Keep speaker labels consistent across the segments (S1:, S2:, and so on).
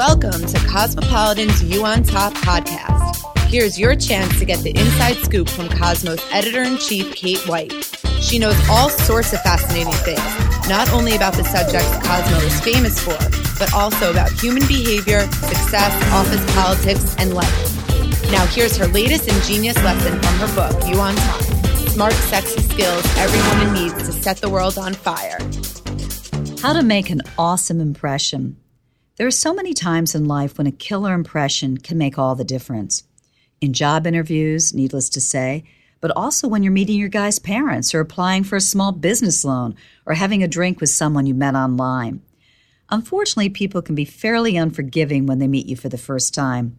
S1: Welcome to Cosmopolitan's You on Top podcast. Here's your chance to get the inside scoop from Cosmo's editor in chief, Kate White. She knows all sorts of fascinating things, not only about the subjects Cosmo is famous for, but also about human behavior, success, office politics, and life. Now, here's her latest ingenious lesson from her book, You on Top Smart, Sexy Skills Every Woman Needs to Set the World on Fire.
S2: How to make an awesome impression. There are so many times in life when a killer impression can make all the difference. In job interviews, needless to say, but also when you're meeting your guy's parents or applying for a small business loan or having a drink with someone you met online. Unfortunately, people can be fairly unforgiving when they meet you for the first time.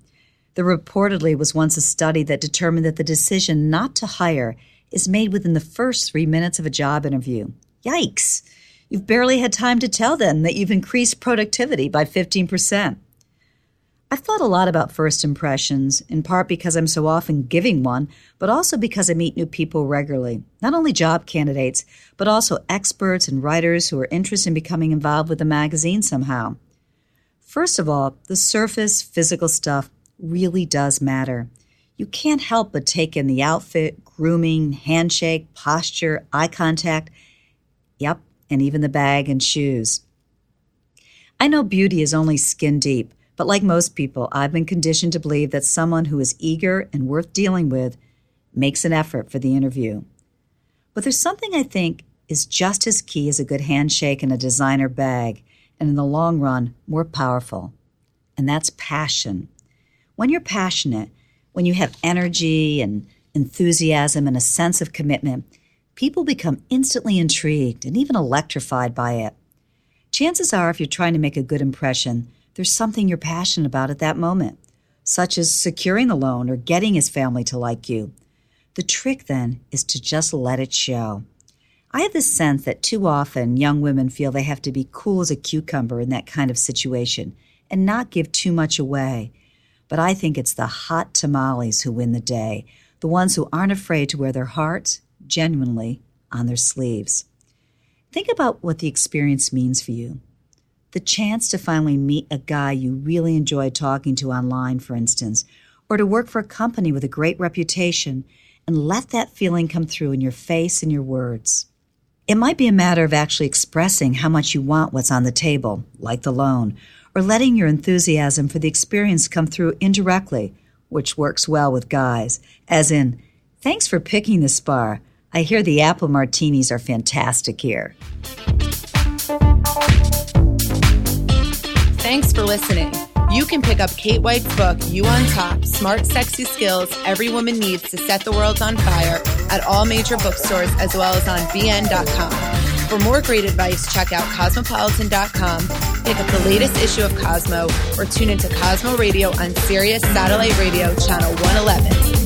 S2: There reportedly was once a study that determined that the decision not to hire is made within the first three minutes of a job interview. Yikes! You've barely had time to tell them that you've increased productivity by 15%. I've thought a lot about first impressions, in part because I'm so often giving one, but also because I meet new people regularly. Not only job candidates, but also experts and writers who are interested in becoming involved with the magazine somehow. First of all, the surface physical stuff really does matter. You can't help but take in the outfit, grooming, handshake, posture, eye contact. Yep, and even the bag and shoes. I know beauty is only skin deep, but like most people, I've been conditioned to believe that someone who is eager and worth dealing with makes an effort for the interview. But there's something I think is just as key as a good handshake and a designer bag, and in the long run, more powerful. And that's passion. When you're passionate, when you have energy and enthusiasm and a sense of commitment, people become instantly intrigued and even electrified by it. Chances are, if you're trying to make a good impression, there's something you're passionate about at that moment, such as securing the loan or getting his family to like you. The trick then is to just let it show. I have this sense that too often young women feel they have to be cool as a cucumber in that kind of situation and not give too much away. But I think it's the hot tamales who win the day, the ones who aren't afraid to wear their hearts genuinely on their sleeves. Think about what the experience means for you. The chance to finally meet a guy you really enjoy talking to online, for instance, or to work for a company with a great reputation and let that feeling come through in your face and your words. It might be a matter of actually expressing how much you want what's on the table, like the loan, or letting your enthusiasm for the experience come through indirectly, which works well with guys, as in, thanks for picking this bar. I hear the apple martinis are fantastic here.
S1: Thanks for listening. You can pick up Kate White's book, You on Top Smart, Sexy Skills Every Woman Needs to Set the World on Fire at all major bookstores as well as on BN.com. For more great advice, check out cosmopolitan.com, pick up the latest issue of Cosmo, or tune into Cosmo Radio on Sirius Satellite Radio Channel 111.